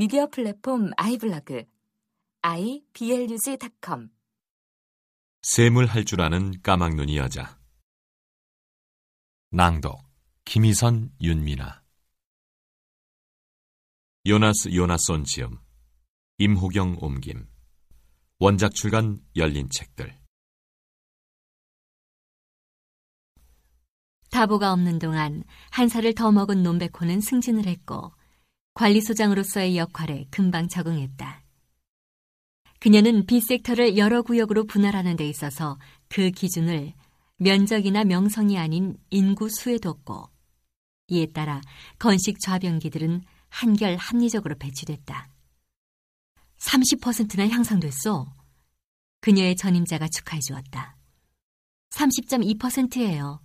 미디어 플랫폼 아이블로그 iblog.com 셈을 할 줄 아는 까막눈이 여자. 낭독 김희선 윤미나 요나스 요나손 지음 임호경 옮김. 원작 출간 열린 책들. 다보가 없는 동안 한 살을 더 먹은 논백호는 승진을 했고 관리소장으로서의 역할에 금방 적응했다. 그녀는 B섹터를 여러 구역으로 분할하는 데 있어서 그 기준을 면적이나 명성이 아닌 인구 수에 뒀고 이에 따라 건식 좌변기들은 한결 합리적으로 배치됐다. 30%나 향상됐어. 그녀의 전임자가 축하해 주었다. 30.2%예요.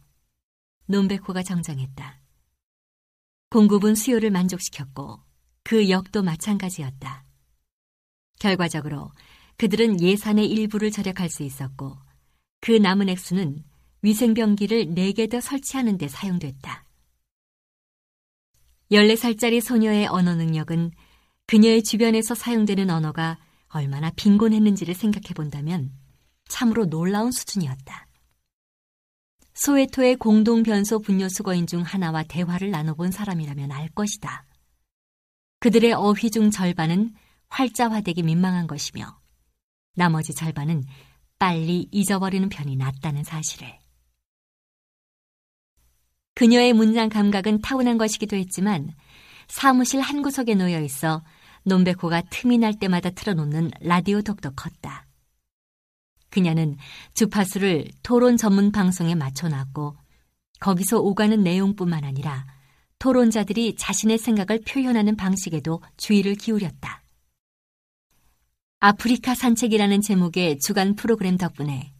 논백호가 정정했다. 공급은 수요를 만족시켰고 그 역도 마찬가지였다. 결과적으로 그들은 예산의 일부를 절약할 수 있었고 그 남은 액수는 위생병기를 4개 더 설치하는 데 사용됐다. 14살짜리 소녀의 언어 능력은 그녀의 주변에서 사용되는 언어가 얼마나 빈곤했는지를 생각해 본다면 참으로 놀라운 수준이었다. 소웨토의 공동 변소 분뇨 수거인 중 하나와 대화를 나눠본 사람이라면 알 것이다. 그들의 어휘 중 절반은 활자화되기 민망한 것이며 나머지 절반은 빨리 잊어버리는 편이 낫다는 사실을. 그녀의 문장 감각은 타고난 것이기도 했지만 사무실 한 구석에 놓여 있어 논백호가 틈이 날 때마다 틀어놓는 라디오 덕도 컸다. 그녀는 주파수를 토론 전문 방송에 맞춰놨고 거기서 오가는 내용뿐만 아니라 토론자들이 자신의 생각을 표현하는 방식에도 주의를 기울였다. 아프리카 산책이라는 제목의 주간 프로그램 덕분에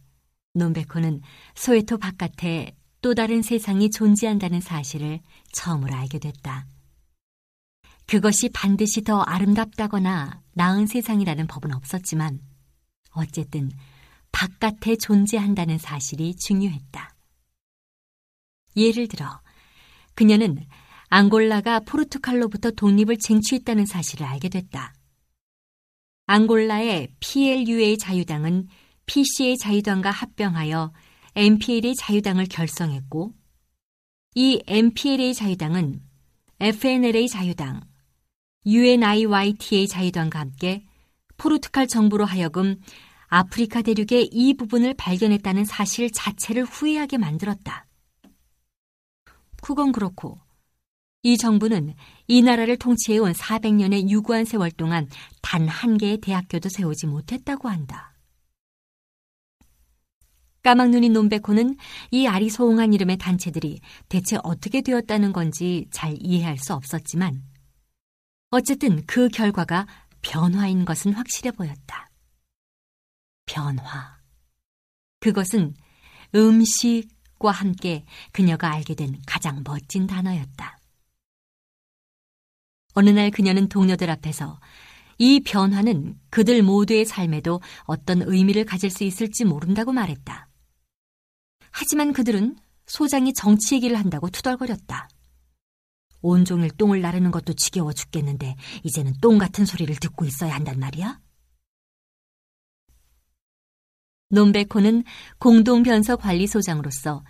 논베코는 소웨토 바깥에 또 다른 세상이 존재한다는 사실을 처음으로 알게 됐다. 그것이 반드시 더 아름답다거나 나은 세상이라는 법은 없었지만 어쨌든 바깥에 존재한다는 사실이 중요했다. 예를 들어, 그녀는 앙골라가 포르투갈로부터 독립을 쟁취했다는 사실을 알게 됐다. 앙골라의 PLUA 자유당은 PCA 자유당과 합병하여 MPLA 자유당을 결성했고, 이 MPLA 자유당은 FNLA 자유당, UNIYTA 자유당과 함께 포르투갈 정부로 하여금 아프리카 대륙의 이 부분을 발견했다는 사실 자체를 후회하게 만들었다. 그건 그렇고 이 정부는 이 나라를 통치해온 400년의 유구한 세월 동안 단 한 개의 대학교도 세우지 못했다고 한다. 까막눈인 논베코는 이 아리소홍한 이름의 단체들이 대체 어떻게 되었다는 건지 잘 이해할 수 없었지만 어쨌든 그 결과가 변화인 것은 확실해 보였다. 변화. 그것은 음식과 함께 그녀가 알게 된 가장 멋진 단어였다. 어느 날 그녀는 동료들 앞에서 이 변화는 그들 모두의 삶에도 어떤 의미를 가질 수 있을지 모른다고 말했다. 하지만 그들은 소장이 정치 얘기를 한다고 투덜거렸다. 온종일 똥을 나르는 것도 지겨워 죽겠는데 이제는 똥 같은 소리를 듣고 있어야 한단 말이야? 논베코는 공동변서 관리소장으로서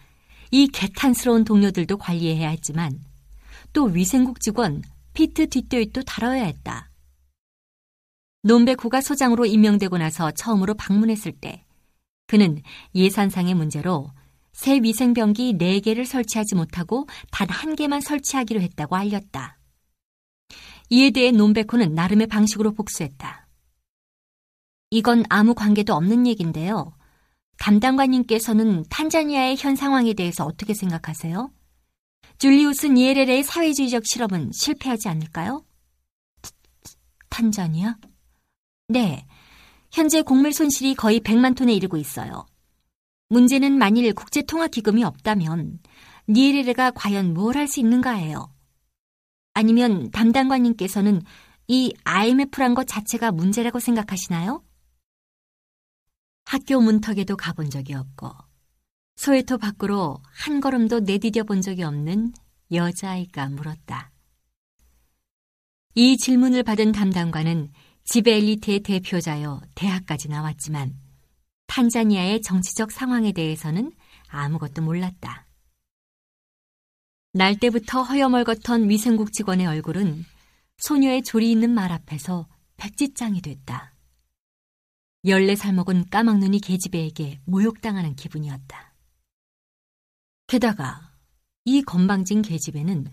이 개탄스러운 동료들도 관리해야 했지만 또 위생국 직원 피트 뒷도잇도 다뤄야 했다. 논베코가 소장으로 임명되고 나서 처음으로 방문했을 때 그는 예산상의 문제로 새 위생병기 4개를 설치하지 못하고 단한 개만 설치하기로 했다고 알렸다. 이에 대해 논베코는 나름의 방식으로 복수했다. 이건 아무 관계도 없는 얘긴데요. 담당관님께서는 탄자니아의 현 상황에 대해서 어떻게 생각하세요? 줄리우스 니에레레의 사회주의적 실험은 실패하지 않을까요? 탄자니아? 네. 현재 곡물 손실이 거의 100만 톤에 이르고 있어요. 문제는 만일 국제통화기금이 없다면 니에레레가 과연 뭘 할 수 있는가예요. 아니면 담당관님께서는 이 IMF란 것 자체가 문제라고 생각하시나요? 학교 문턱에도 가본 적이 없고 소외터 밖으로 한 걸음도 내디뎌 본 적이 없는 여자아이가 물었다. 이 질문을 받은 담당관은 지배 엘리트의 대표자여 대학까지 나왔지만 탄자니아의 정치적 상황에 대해서는 아무것도 몰랐다. 날 때부터 허여멀겋던 위생국 직원의 얼굴은 소녀의 조리 있는 말 앞에서 백지장이 됐다. 열네 살 먹은 까막눈이 계집애에게 모욕당하는 기분이었다. 게다가 이 건방진 계집애는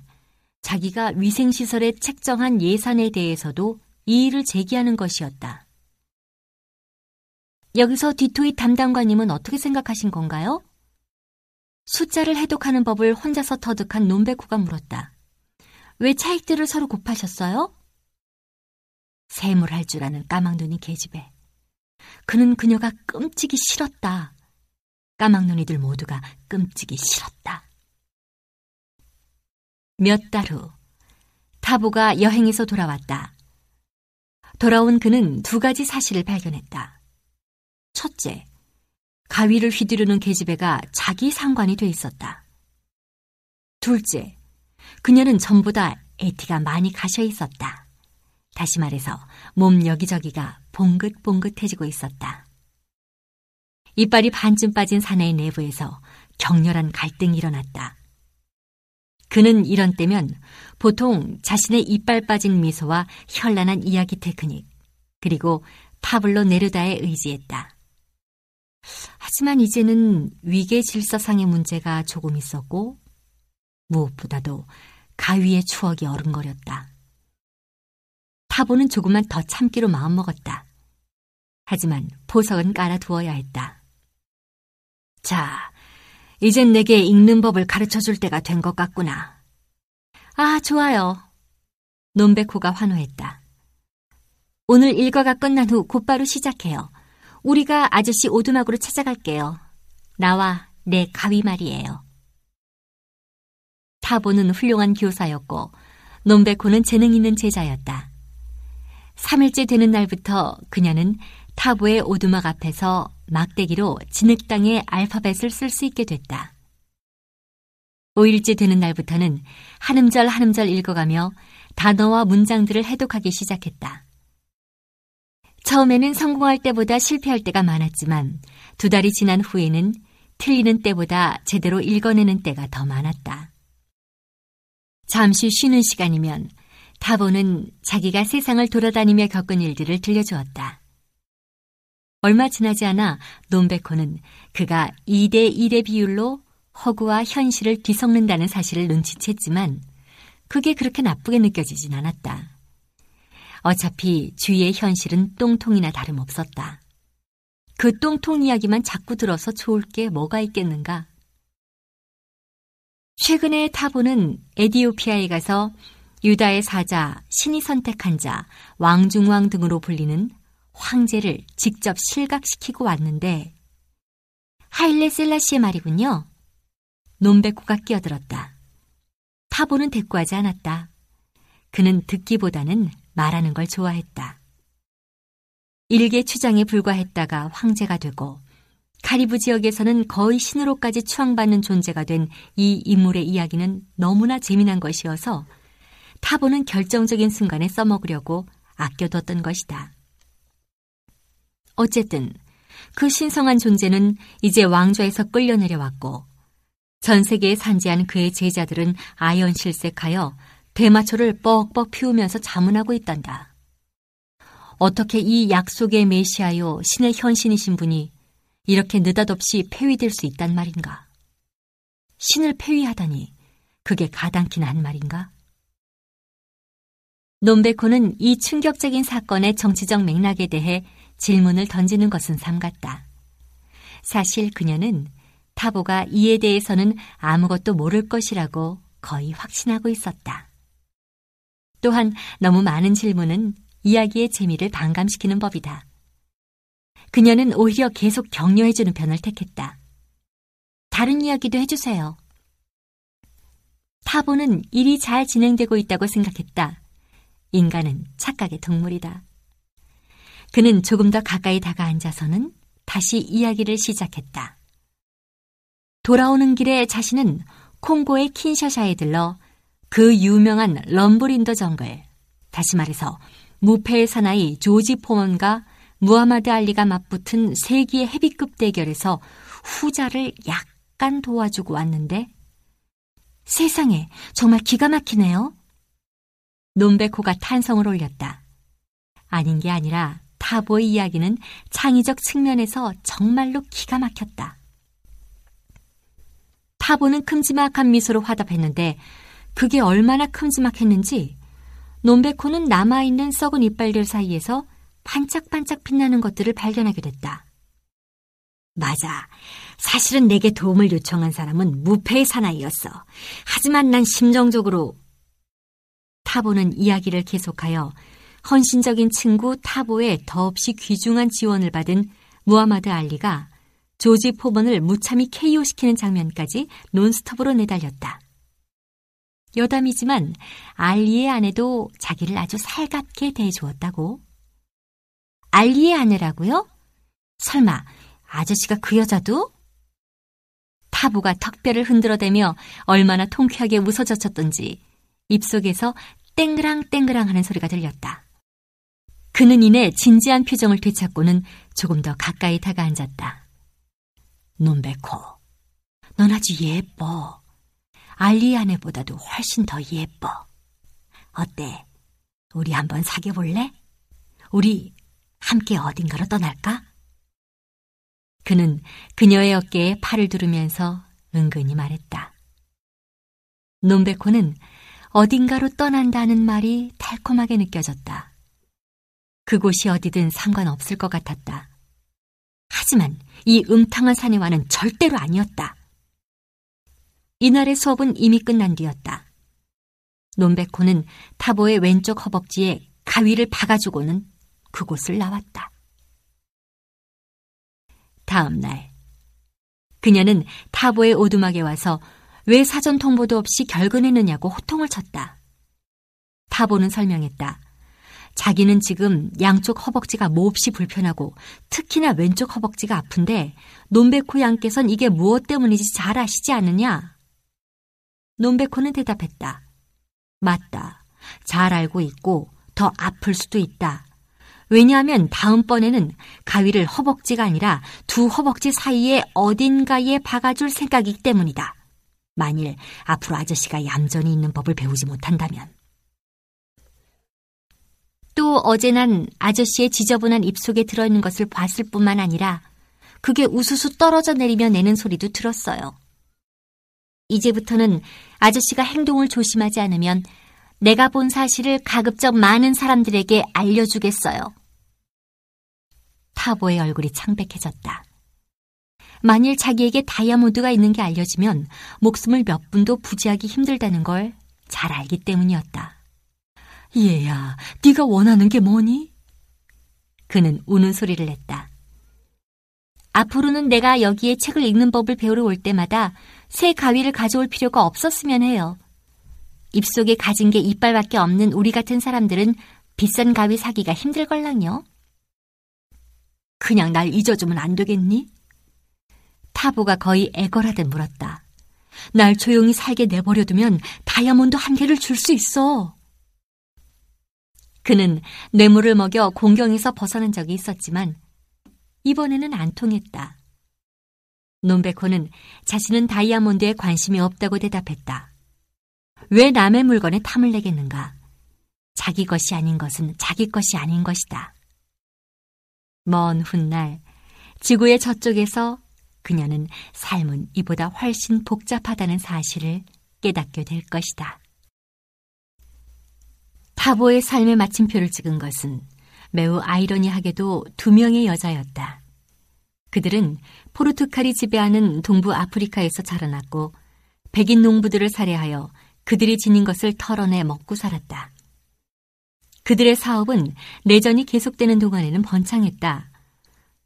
자기가 위생시설에 책정한 예산에 대해서도 이의를 제기하는 것이었다. 여기서 디토이 담당관님은 어떻게 생각하신 건가요? 숫자를 해독하는 법을 혼자서 터득한 논베쿠가 물었다. 왜 차익들을 서로 곱하셨어요? 세물할 줄 아는 까막눈이 계집애. 그는 그녀가 끔찍이 싫었다. 까막눈이들 모두가 끔찍이 싫었다. 몇 달 후, 타보가 여행에서 돌아왔다. 돌아온 그는 두 가지 사실을 발견했다. 첫째, 가위를 휘두르는 계집애가 자기 상관이 돼 있었다. 둘째, 그녀는 전보다 에티가 많이 가셔 있었다. 다시 말해서 몸 여기저기가 봉긋봉긋해지고 있었다. 이빨이 반쯤 빠진 사내의 내부에서 격렬한 갈등이 일어났다. 그는 이런 때면 보통 자신의 이빨 빠진 미소와 현란한 이야기 테크닉, 그리고 파블로 네르다에 의지했다. 하지만 이제는 위계 질서상의 문제가 조금 있었고, 무엇보다도 가위의 추억이 어른거렸다. 타보는 조금만 더 참기로 마음먹었다. 하지만 보석은 깔아두어야 했다. 자, 이젠 내게 읽는 법을 가르쳐 줄 때가 된 것 같구나. 아, 좋아요. 논베코가 환호했다. 오늘 일과가 끝난 후 곧바로 시작해요. 우리가 아저씨 오두막으로 찾아갈게요. 나와 내 가위 말이에요. 타보는 훌륭한 교사였고 논베코는 재능 있는 제자였다. 3일째 되는 날부터 그녀는 타보의 오두막 앞에서 막대기로 진흙땅의 알파벳을 쓸 수 있게 됐다. 5일째 되는 날부터는 한 음절 한 음절 읽어가며 단어와 문장들을 해독하기 시작했다. 처음에는 성공할 때보다 실패할 때가 많았지만 두 달이 지난 후에는 틀리는 때보다 제대로 읽어내는 때가 더 많았다. 잠시 쉬는 시간이면 타보는 자기가 세상을 돌아다니며 겪은 일들을 들려주었다. 얼마 지나지 않아 논베코는 그가 2대 1의 비율로 허구와 현실을 뒤섞는다는 사실을 눈치챘지만 그게 그렇게 나쁘게 느껴지진 않았다. 어차피 주위의 현실은 똥통이나 다름없었다. 그 똥통 이야기만 자꾸 들어서 좋을 게 뭐가 있겠는가? 최근에 타보는 에디오피아에 가서 유다의 사자, 신이 선택한 자, 왕중왕 등으로 불리는 황제를 직접 실각시키고 왔는데 하일레 셀라시의 말이군요. 논베코가 끼어들었다. 타보는 대꾸하지 않았다. 그는 듣기보다는 말하는 걸 좋아했다. 일개 추장에 불과했다가 황제가 되고 카리브 지역에서는 거의 신으로까지 추앙받는 존재가 된 이 인물의 이야기는 너무나 재미난 것이어서 타보는 결정적인 순간에 써먹으려고 아껴뒀던 것이다. 어쨌든 그 신성한 존재는 이제 왕좌에서 끌려 내려왔고 전 세계에 산지한 그의 제자들은 아연실색하여 대마초를 뻑뻑 피우면서 자문하고 있단다. 어떻게 이 약속의 메시아요 신의 현신이신 분이 이렇게 느닷없이 폐위될 수 있단 말인가? 신을 폐위하다니 그게 가당키나 한 말인가? 논베코는 이 충격적인 사건의 정치적 맥락에 대해 질문을 던지는 것은 삼갔다. 사실 그녀는 타보가 이에 대해서는 아무것도 모를 것이라고 거의 확신하고 있었다. 또한 너무 많은 질문은 이야기의 재미를 반감시키는 법이다. 그녀는 오히려 계속 격려해주는 편을 택했다. 다른 이야기도 해주세요. 타보는 일이 잘 진행되고 있다고 생각했다. 인간은 착각의 동물이다. 그는 조금 더 가까이 다가 앉아서는 다시 이야기를 시작했다. 돌아오는 길에 자신은 콩고의 킨샤샤에 들러 그 유명한 럼브린더 정글, 다시 말해서 무패의 사나이 조지 포먼과 무하마드 알리가 맞붙은 세기의 헤비급 대결에서 후자를 약간 도와주고 왔는데 세상에 정말 기가 막히네요. 논베코가 탄성을 올렸다. 아닌 게 아니라 타보의 이야기는 창의적 측면에서 정말로 기가 막혔다. 타보는 큼지막한 미소로 화답했는데 그게 얼마나 큼지막했는지 논베코는 남아있는 썩은 이빨들 사이에서 반짝반짝 빛나는 것들을 발견하게 됐다. 맞아. 사실은 내게 도움을 요청한 사람은 무패의 사나이였어. 하지만 난 심정적으로 타보는 이야기를 계속하여 헌신적인 친구 타보의 더없이 귀중한 지원을 받은 무하마드 알리가 조지 포번을 무참히 KO시키는 장면까지 논스톱으로 내달렸다. 여담이지만 알리의 아내도 자기를 아주 살갑게 대해주었다고. 알리의 아내라고요? 설마 아저씨가 그 여자도? 타부가 턱뼈를 흔들어대며 얼마나 통쾌하게 웃어젖혔던지 입속에서 땡그랑땡그랑 하는 소리가 들렸다. 그는 이내 진지한 표정을 되찾고는 조금 더 가까이 다가 앉았다. 논베코, 넌 아주 예뻐. 알리 아내보다도 훨씬 더 예뻐. 어때? 우리 한번 사귀어 볼래? 우리 함께 어딘가로 떠날까? 그는 그녀의 어깨에 팔을 두르면서 은근히 말했다. 논베코는 어딘가로 떠난다는 말이 달콤하게 느껴졌다. 그곳이 어디든 상관없을 것 같았다. 하지만 이 음탕한 사내와는 절대로 아니었다. 이날의 수업은 이미 끝난 뒤였다. 논베코는 타보의 왼쪽 허벅지에 가위를 박아주고는 그곳을 나왔다. 다음 날, 그녀는 타보의 오두막에 와서 왜 사전 통보도 없이 결근했느냐고 호통을 쳤다. 타보는 설명했다. 자기는 지금 양쪽 허벅지가 몹시 불편하고 특히나 왼쪽 허벅지가 아픈데 논베코 양께선 이게 무엇 때문인지 잘 아시지 않느냐? 논베코는 대답했다. 맞다. 잘 알고 있고 더 아플 수도 있다. 왜냐하면 다음번에는 가위를 허벅지가 아니라 두 허벅지 사이에 어딘가에 박아줄 생각이기 때문이다. 만일 앞으로 아저씨가 얌전히 있는 법을 배우지 못한다면. 또 어제 난 아저씨의 지저분한 입속에 들어있는 것을 봤을 뿐만 아니라 그게 우수수 떨어져 내리며 내는 소리도 들었어요. 이제부터는 아저씨가 행동을 조심하지 않으면 내가 본 사실을 가급적 많은 사람들에게 알려주겠어요. 타보의 얼굴이 창백해졌다. 만일 자기에게 다이아몬드가 있는 게 알려지면 목숨을 몇 분도 부지하기 힘들다는 걸 잘 알기 때문이었다. 얘야, 네가 원하는 게 뭐니? 그는 우는 소리를 냈다. 앞으로는 내가 여기에 책을 읽는 법을 배우러 올 때마다 새 가위를 가져올 필요가 없었으면 해요. 입속에 가진 게 이빨밖에 없는 우리 같은 사람들은 비싼 가위 사기가 힘들걸랑요. 그냥 날 잊어주면 안 되겠니? 타보가 거의 애걸하듯 물었다. 날 조용히 살게 내버려두면 다이아몬드 한 개를 줄 수 있어. 그는 뇌물을 먹여 공경에서 벗어난 적이 있었지만 이번에는 안 통했다. 논베코는 자신은 다이아몬드에 관심이 없다고 대답했다. 왜 남의 물건에 탐을 내겠는가? 자기 것이 아닌 것은 자기 것이 아닌 것이다. 먼 훗날 지구의 저쪽에서 그녀는 삶은 이보다 훨씬 복잡하다는 사실을 깨닫게 될 것이다. 타보의 삶의 마침표를 찍은 것은 매우 아이러니하게도 두 명의 여자였다. 그들은 포르투갈이 지배하는 동부 아프리카에서 자라났고 백인 농부들을 살해하여 그들이 지닌 것을 털어내 먹고 살았다. 그들의 사업은 내전이 계속되는 동안에는 번창했다.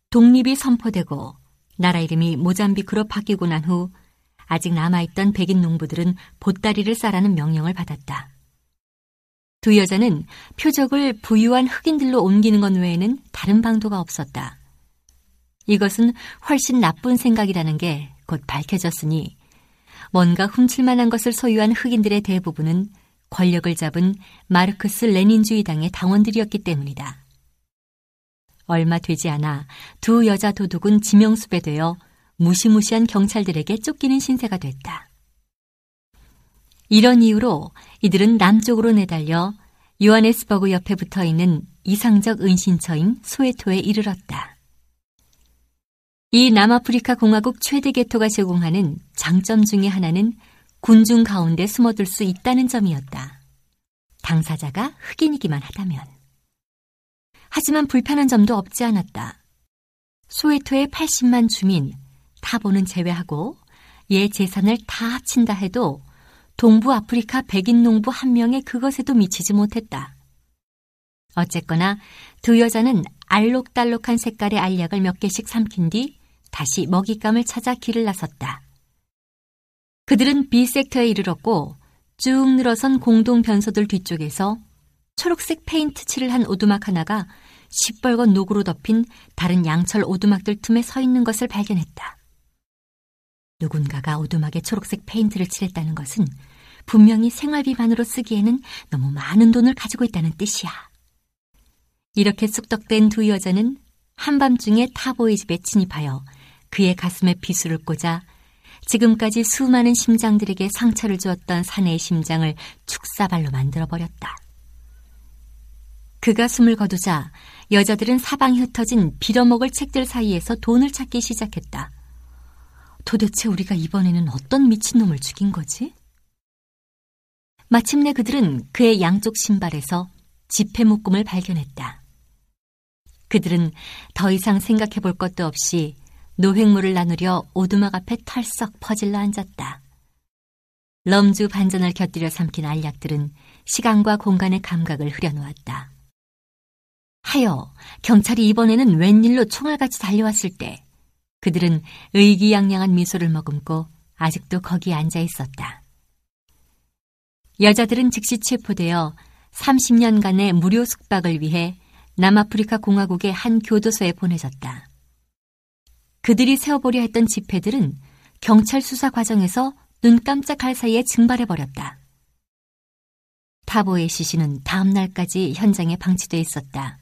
독립이 선포되고 나라 이름이 모잠비크로 바뀌고 난 후 아직 남아있던 백인 농부들은 보따리를 싸라는 명령을 받았다. 두 여자는 표적을 부유한 흑인들로 옮기는 것 외에는 다른 방도가 없었다. 이것은 훨씬 나쁜 생각이라는 게 곧 밝혀졌으니 뭔가 훔칠 만한 것을 소유한 흑인들의 대부분은 권력을 잡은 마르크스 레닌주의당의 당원들이었기 때문이다. 얼마 되지 않아 두 여자 도둑은 지명수배 되어 무시무시한 경찰들에게 쫓기는 신세가 됐다. 이런 이유로 이들은 남쪽으로 내달려 요하네스버그 옆에 붙어 있는 이상적 은신처인 소에토에 이르렀다. 이 남아프리카 공화국 최대 개토가 제공하는 장점 중의 하나는 군중 가운데 숨어들 수 있다는 점이었다. 당사자가 흑인이기만 하다면. 하지만 불편한 점도 없지 않았다. 소에토의 80만 주민, 타보는 제외하고 얘 재산을 다 합친다 해도 동부 아프리카 백인 농부 한 명의 그것에도 미치지 못했다. 어쨌거나 두 여자는 알록달록한 색깔의 알약을 몇 개씩 삼킨 뒤 다시 먹잇감을 찾아 길을 나섰다. 그들은 B섹터에 이르렀고 쭉 늘어선 공동 변소들 뒤쪽에서 초록색 페인트 칠을 한 오두막 하나가 시뻘건 녹으로 덮인 다른 양철 오두막들 틈에 서 있는 것을 발견했다. 누군가가 오두막에 초록색 페인트를 칠했다는 것은 분명히 생활비만으로 쓰기에는 너무 많은 돈을 가지고 있다는 뜻이야. 이렇게 쑥덕된 두 여자는 한밤중에 타보의 집에 침입하여 그의 가슴에 비수를 꽂아 지금까지 수많은 심장들에게 상처를 주었던 사내의 심장을 축사발로 만들어버렸다. 그가 숨을 거두자 여자들은 사방에 흩어진 빌어먹을 책들 사이에서 돈을 찾기 시작했다. 도대체 우리가 이번에는 어떤 미친놈을 죽인 거지? 마침내 그들은 그의 양쪽 신발에서 지폐 묶음을 발견했다. 그들은 더 이상 생각해 볼 것도 없이 노획물을 나누려 오두막 앞에 털썩 퍼질러 앉았다. 럼주 반전을 곁들여 삼킨 알약들은 시간과 공간의 감각을 흐려놓았다. 하여 경찰이 이번에는 웬일로 총알같이 달려왔을 때 그들은 의기양양한 미소를 머금고 아직도 거기에 앉아 있었다. 여자들은 즉시 체포되어 30년간의 무료 숙박을 위해 남아프리카 공화국의 한 교도소에 보내졌다. 그들이 세워보려 했던 집회들은 경찰 수사 과정에서 눈 깜짝할 사이에 증발해버렸다. 타보의 시신은 다음 날까지 현장에 방치돼 있었다.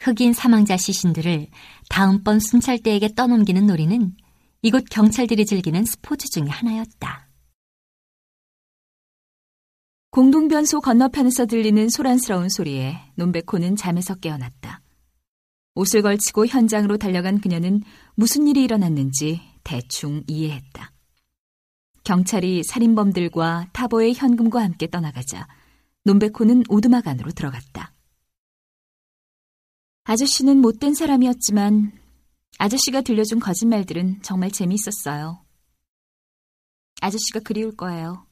흑인 사망자 시신들을 다음번 순찰대에게 떠넘기는 놀이는 이곳 경찰들이 즐기는 스포츠 중의 하나였다. 공동변소 건너편에서 들리는 소란스러운 소리에 논베코는 잠에서 깨어났다. 옷을 걸치고 현장으로 달려간 그녀는 무슨 일이 일어났는지 대충 이해했다. 경찰이 살인범들과 타보의 현금과 함께 떠나가자 논베코는 오두막 안으로 들어갔다. 아저씨는 못된 사람이었지만 아저씨가 들려준 거짓말들은 정말 재미있었어요. 아저씨가 그리울 거예요.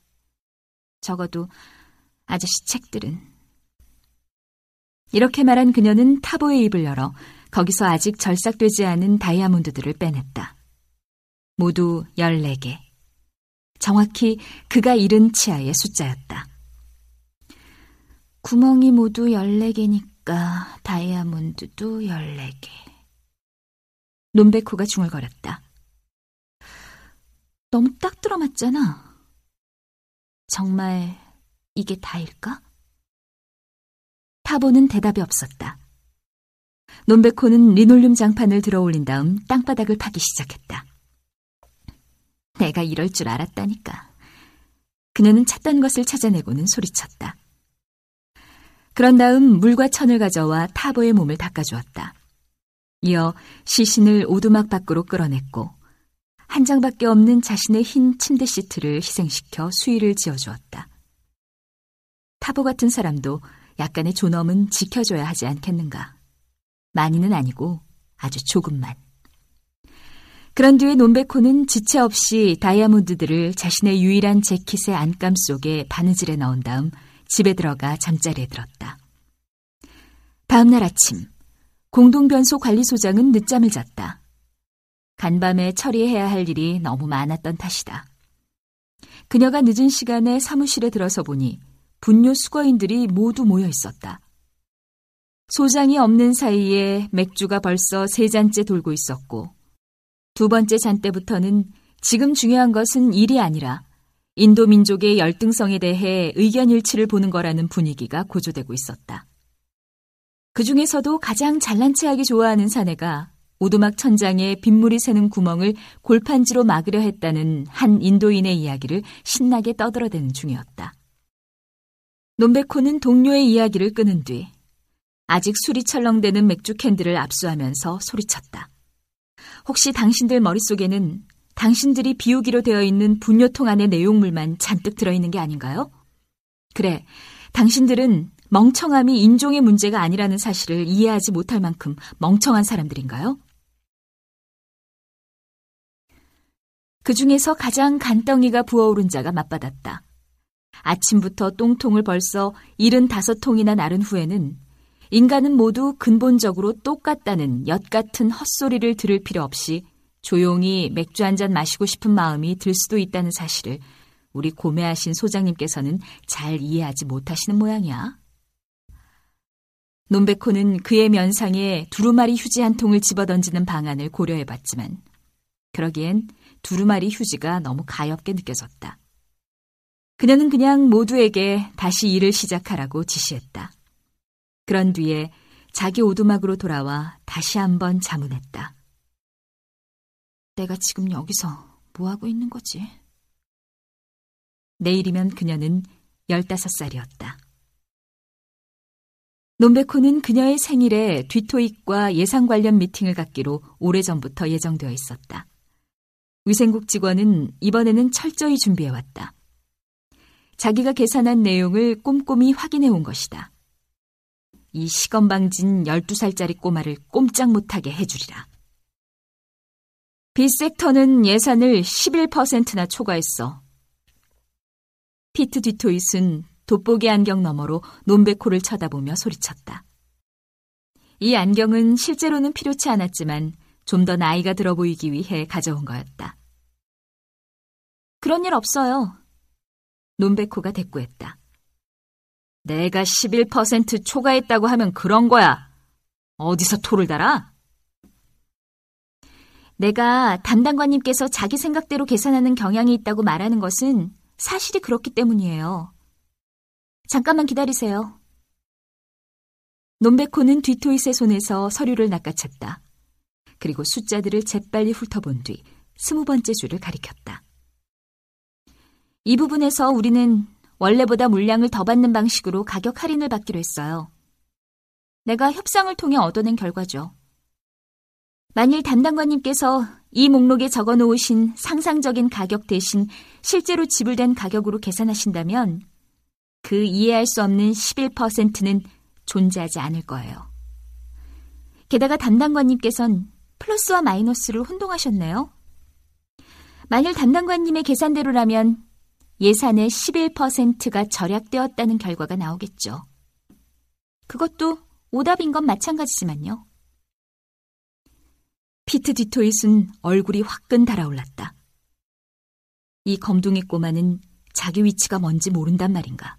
적어도 아저씨 책들은. 이렇게 말한 그녀는 타보의 입을 열어 거기서 아직 절삭되지 않은 다이아몬드들을 빼냈다. 모두 14개. 정확히 그가 잃은 치아의 숫자였다. 구멍이 모두 14개니까 다이아몬드도 14개. 논베코가 중얼거렸다. 너무 딱 들어맞잖아. 정말 이게 다일까? 타보는 대답이 없었다. 논베코는 리놀륨 장판을 들어 올린 다음 땅바닥을 파기 시작했다. 내가 이럴 줄 알았다니까. 그녀는 찾던 것을 찾아내고는 소리쳤다. 그런 다음 물과 천을 가져와 타보의 몸을 닦아주었다. 이어 시신을 오두막 밖으로 끌어냈고 한 장밖에 없는 자신의 흰 침대 시트를 희생시켜 수위를 지어주었다. 타보 같은 사람도 약간의 존엄은 지켜줘야 하지 않겠는가. 많이는 아니고 아주 조금만. 그런 뒤에 논베코는 지체 없이 다이아몬드들을 자신의 유일한 재킷의 안감 속에 바느질에 넣은 다음 집에 들어가 잠자리에 들었다. 다음 날 아침, 공동변소 관리소장은 늦잠을 잤다. 간밤에 처리해야 할 일이 너무 많았던 탓이다. 그녀가 늦은 시간에 사무실에 들어서 보니 분뇨 수거인들이 모두 모여 있었다. 소장이 없는 사이에 맥주가 벌써 세 잔째 돌고 있었고, 두 번째 잔 때부터는 지금 중요한 것은 일이 아니라 인도 민족의 열등성에 대해 의견 일치를 보는 거라는 분위기가 고조되고 있었다. 그 중에서도 가장 잘난 체하기 좋아하는 사내가 오두막 천장에 빗물이 새는 구멍을 골판지로 막으려 했다는 한 인도인의 이야기를 신나게 떠들어대는 중이었다. 논베코는 동료의 이야기를 끊은 뒤 아직 술이 철렁대는 맥주 캔들을 압수하면서 소리쳤다. 혹시 당신들 머릿속에는 당신들이 비우기로 되어 있는 분뇨통 안의 내용물만 잔뜩 들어있는 게 아닌가요? 그래, 당신들은 멍청함이 인종의 문제가 아니라는 사실을 이해하지 못할 만큼 멍청한 사람들인가요? 그 중에서 가장 간덩이가 부어오른 자가 맞받았다. 아침부터 똥통을 벌써 75통이나 나른 후에는 인간은 모두 근본적으로 똑같다는 엿 같은 헛소리를 들을 필요 없이 조용히 맥주 한 잔 마시고 싶은 마음이 들 수도 있다는 사실을 우리 고매하신 소장님께서는 잘 이해하지 못하시는 모양이야. 논베코는 그의 면상에 두루마리 휴지 한 통을 집어던지는 방안을 고려해봤지만 그러기엔 두루마리 휴지가 너무 가엽게 느껴졌다. 그녀는 그냥 모두에게 다시 일을 시작하라고 지시했다. 그런 뒤에 자기 오두막으로 돌아와 다시 한번 자문했다. 내가 지금 여기서 뭐하고 있는 거지? 내일이면 그녀는 15살이었다. 논베코는 그녀의 생일에 뒤토익과 예상 관련 미팅을 갖기로 오래전부터 예정되어 있었다. 위생국 직원은 이번에는 철저히 준비해왔다. 자기가 계산한 내용을 꼼꼼히 확인해 온 것이다. 이 시건방진 12살짜리 꼬마를 꼼짝 못하게 해주리라. 빗섹터는 예산을 11%나 초과했어. 피트 뒤토잇은 돋보기 안경 너머로 논베코를 쳐다보며 소리쳤다. 이 안경은 실제로는 필요치 않았지만 좀 더 나이가 들어 보이기 위해 가져온 거였다. 그런 일 없어요. 논베코가 대꾸했다. 내가 11% 초과했다고 하면 그런 거야. 어디서 토를 달아? 내가 담당관님께서 자기 생각대로 계산하는 경향이 있다고 말하는 것은 사실이 그렇기 때문이에요. 잠깐만 기다리세요. 논베코는 뒤토이의 손에서 서류를 낚아챘다. 그리고 숫자들을 재빨리 훑어본 뒤 스무 번째 줄을 가리켰다. 이 부분에서 우리는 원래보다 물량을 더 받는 방식으로 가격 할인을 받기로 했어요. 내가 협상을 통해 얻어낸 결과죠. 만일 담당관님께서 이 목록에 적어 놓으신 상상적인 가격 대신 실제로 지불된 가격으로 계산하신다면 그 이해할 수 없는 11%는 존재하지 않을 거예요. 게다가 담당관님께선 플러스와 마이너스를 혼동하셨네요. 만일 담당관님의 계산대로라면 예산의 11%가 절약되었다는 결과가 나오겠죠. 그것도 오답인 건 마찬가지지만요. 피트 디토잇은 얼굴이 화끈 달아올랐다. 이 검둥이 꼬마는 자기 위치가 뭔지 모른단 말인가.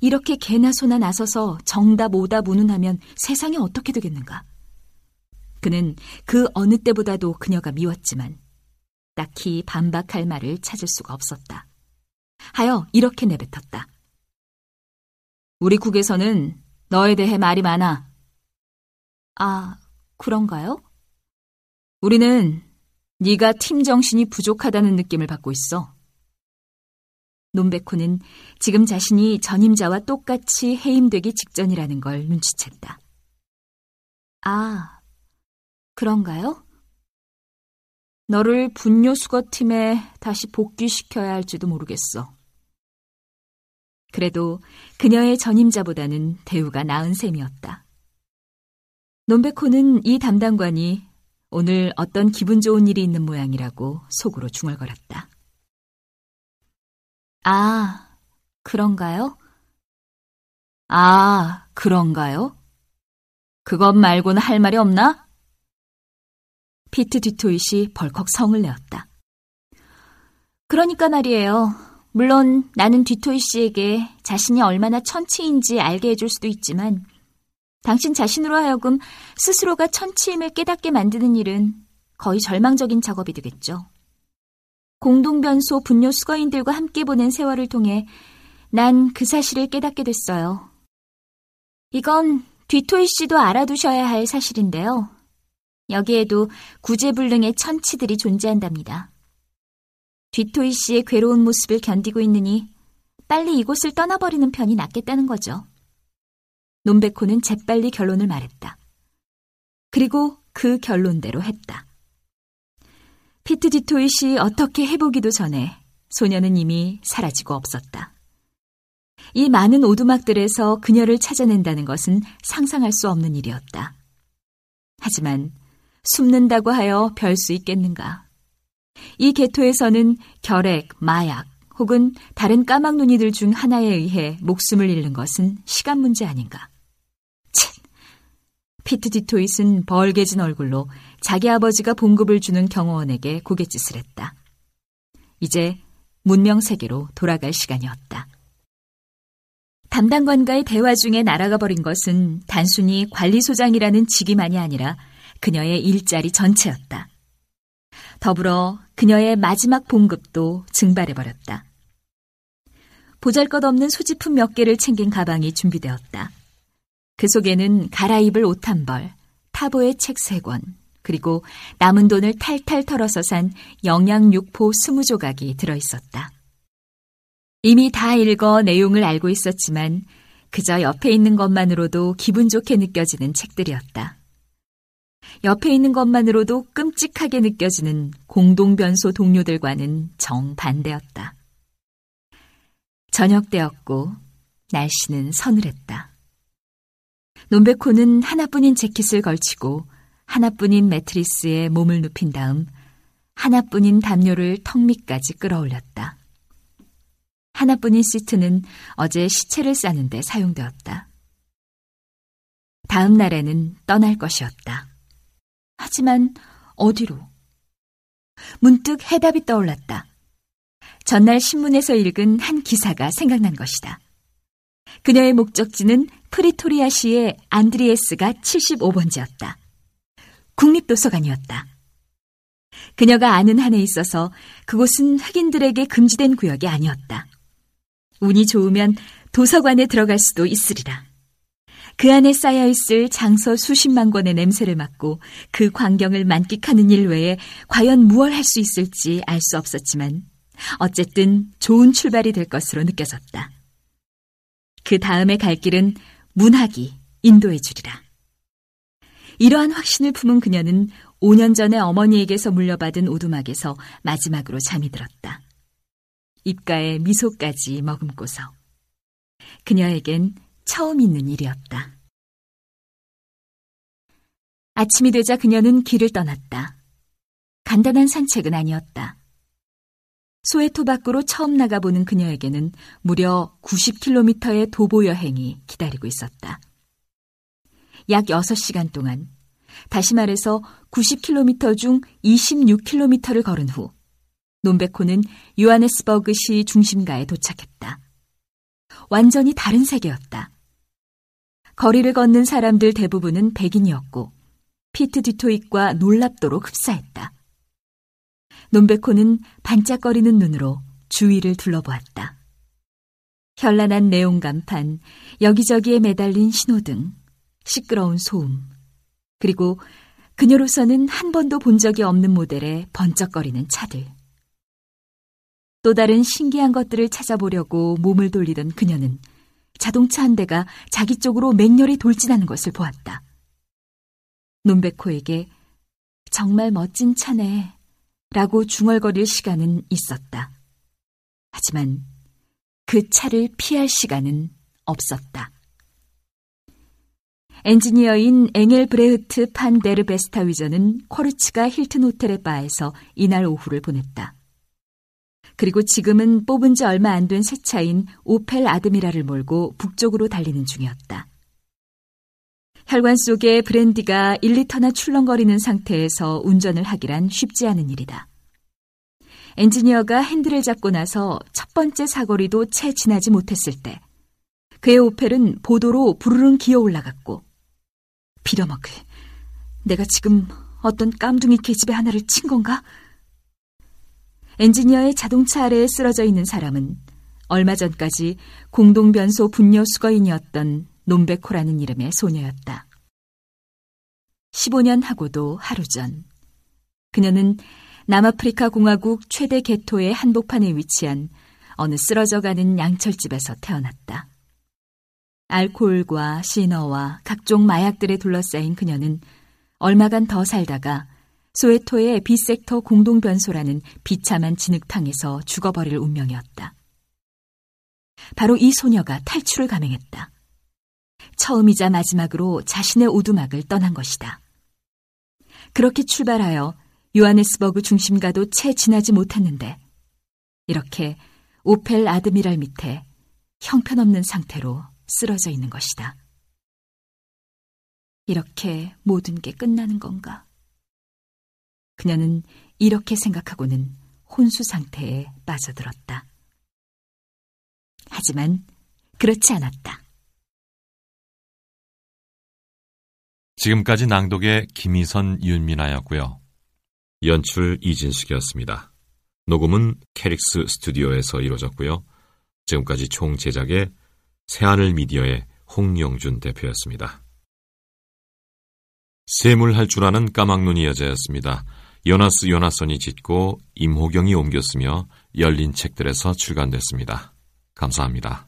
이렇게 개나 소나 나서서 정답 오답 운운하면 세상이 어떻게 되겠는가. 그는 그 어느 때보다도 그녀가 미웠지만 딱히 반박할 말을 찾을 수가 없었다. 하여 이렇게 내뱉었다. 우리 국에서는 너에 대해 말이 많아. 아, 그런가요? 우리는 네가 팀 정신이 부족하다는 느낌을 받고 있어. 논베코는 지금 자신이 전임자와 똑같이 해임되기 직전이라는 걸 눈치챘다. 아, 그런가요? 너를 분뇨 수거팀에 다시 복귀시켜야 할지도 모르겠어. 그래도 그녀의 전임자보다는 대우가 나은 셈이었다. 논베코는 이 담당관이 오늘 어떤 기분 좋은 일이 있는 모양이라고 속으로 중얼거렸다. 아, 그런가요? 아, 그런가요? 그것 말고는 할 말이 없나? 피트 디토잇이 벌컥 성을 내었다. 그러니까 말이에요. 물론 나는 디토이 씨에게 자신이 얼마나 천치인지 알게 해줄 수도 있지만 당신 자신으로 하여금 스스로가 천치임을 깨닫게 만드는 일은 거의 절망적인 작업이 되겠죠. 공동변소 분뇨 수거인들과 함께 보낸 세월을 통해 난 그 사실을 깨닫게 됐어요. 이건 뒤토이 씨도 알아두셔야 할 사실인데요. 여기에도 구제불능의 천치들이 존재한답니다. 뒤토이 씨의 괴로운 모습을 견디고 있느니 빨리 이곳을 떠나버리는 편이 낫겠다는 거죠. 논베코는 재빨리 결론을 말했다. 그리고 그 결론대로 했다. 피트 디토잇이 어떻게 해보기도 전에 소녀는 이미 사라지고 없었다. 이 많은 오두막들에서 그녀를 찾아낸다는 것은 상상할 수 없는 일이었다. 하지만 숨는다고 하여 별 수 있겠는가? 이 개토에서는 결핵, 마약 혹은 다른 까막눈이들 중 하나에 의해 목숨을 잃는 것은 시간 문제 아닌가? 쳇! 피트 디토잇은 벌게진 얼굴로 자기 아버지가 봉급을 주는 경호원에게 고갯짓을 했다. 이제 문명 세계로 돌아갈 시간이었다. 담당관과의 대화 중에 날아가 버린 것은 단순히 관리소장이라는 직위만이 아니라 그녀의 일자리 전체였다. 더불어 그녀의 마지막 봉급도 증발해버렸다. 보잘 것 없는 소지품 몇 개를 챙긴 가방이 준비되었다. 그 속에는 갈아입을 옷 한 벌, 타보의 책 세 권, 그리고 남은 돈을 탈탈 털어서 산 영양육포 스무 조각이 들어있었다. 이미 다 읽어 내용을 알고 있었지만 그저 옆에 있는 것만으로도 기분 좋게 느껴지는 책들이었다. 옆에 있는 것만으로도 끔찍하게 느껴지는 공동변소 동료들과는 정반대였다. 저녁 때였고 날씨는 서늘했다. 논베코는 하나뿐인 재킷을 걸치고 하나뿐인 매트리스에 몸을 눕힌 다음 하나뿐인 담요를 턱 밑까지 끌어올렸다. 하나뿐인 시트는 어제 시체를 싸는데 사용되었다. 다음 날에는 떠날 것이었다. 하지만 어디로? 문득 해답이 떠올랐다. 전날 신문에서 읽은 한 기사가 생각난 것이다. 그녀의 목적지는 프리토리아시의 안드리에스가 75번지였다. 국립도서관이었다. 그녀가 아는 한에 있어서 그곳은 흑인들에게 금지된 구역이 아니었다. 운이 좋으면 도서관에 들어갈 수도 있으리라. 그 안에 쌓여있을 장서 수십만 권의 냄새를 맡고 그 광경을 만끽하는 일 외에 과연 무얼 할 수 있을지 알 수 없었지만 어쨌든 좋은 출발이 될 것으로 느껴졌다. 그 다음에 갈 길은 문학이 인도해 주리라. 이러한 확신을 품은 그녀는 5년 전에 어머니에게서 물려받은 오두막에서 마지막으로 잠이 들었다. 입가에 미소까지 머금고서. 그녀에겐 처음 있는 일이었다. 아침이 되자 그녀는 길을 떠났다. 간단한 산책은 아니었다. 소에토 밖으로 처음 나가보는 그녀에게는 무려 90km의 도보 여행이 기다리고 있었다. 약 6시간 동안, 다시 말해서 90km 중 26km를 걸은 후, 논베코는 요하네스버그 시 중심가에 도착했다. 완전히 다른 세계였다. 거리를 걷는 사람들 대부분은 백인이었고 피트 디토익과 놀랍도록 흡사했다. 논베코는 반짝거리는 눈으로 주위를 둘러보았다. 현란한 내용 간판, 여기저기에 매달린 신호등, 시끄러운 소음, 그리고 그녀로서는 한 번도 본 적이 없는 모델의 번쩍거리는 차들. 또 다른 신기한 것들을 찾아보려고 몸을 돌리던 그녀는 자동차 한 대가 자기 쪽으로 맹렬히 돌진하는 것을 보았다. 논베코에게 정말 멋진 차네 라고 중얼거릴 시간은 있었다. 하지만 그 차를 피할 시간은 없었다. 엔지니어인 앵엘 브레흐트 판 데르베스타 위저는 코르츠가 힐튼 호텔의 바에서 이날 오후를 보냈다. 그리고 지금은 뽑은 지 얼마 안 된 새 차인 오펠 아드미라를 몰고 북쪽으로 달리는 중이었다. 혈관 속에 브랜디가 1리터나 출렁거리는 상태에서 운전을 하기란 쉽지 않은 일이다. 엔지니어가 핸들을 잡고 나서 첫 번째 사거리도 채 지나지 못했을 때 그의 오펠은 보도로 부르릉 기어 올라갔고 빌어먹을 내가 지금 어떤 깜둥이 계집애 하나를 친 건가? 엔지니어의 자동차 아래에 쓰러져 있는 사람은 얼마 전까지 공동변소 분녀 수거인이었던 논베코라는 이름의 소녀였다. 15년 하고도 하루 전, 그녀는 남아프리카 공화국 최대 개토의 한복판에 위치한 어느 쓰러져가는 양철집에서 태어났다. 알코올과 시너와 각종 마약들에 둘러싸인 그녀는 얼마간 더 살다가 소웨토의 비섹터 공동변소라는 비참한 진흙탕에서 죽어버릴 운명이었다. 바로 이 소녀가 탈출을 감행했다. 처음이자 마지막으로 자신의 오두막을 떠난 것이다. 그렇게 출발하여 요하네스버그 중심가도 채 지나지 못했는데 이렇게 오펠 아드미랄 밑에 형편없는 상태로 쓰러져 있는 것이다. 이렇게 모든 게 끝나는 건가? 그녀는 이렇게 생각하고는 혼수 상태에 빠져들었다. 하지만 그렇지 않았다. 지금까지 낭독의 김희선 윤민아였고요. 연출 이진숙이었습니다. 녹음은 캐릭스 스튜디오에서 이루어졌고요. 지금까지 총 제작의 새하늘 미디어의 홍영준 대표였습니다. 샘을 줄 아는 까막눈이 여자였습니다. 요나스 요나선이 짓고 임호경이 옮겼으며 열린 책들에서 출간됐습니다. 감사합니다.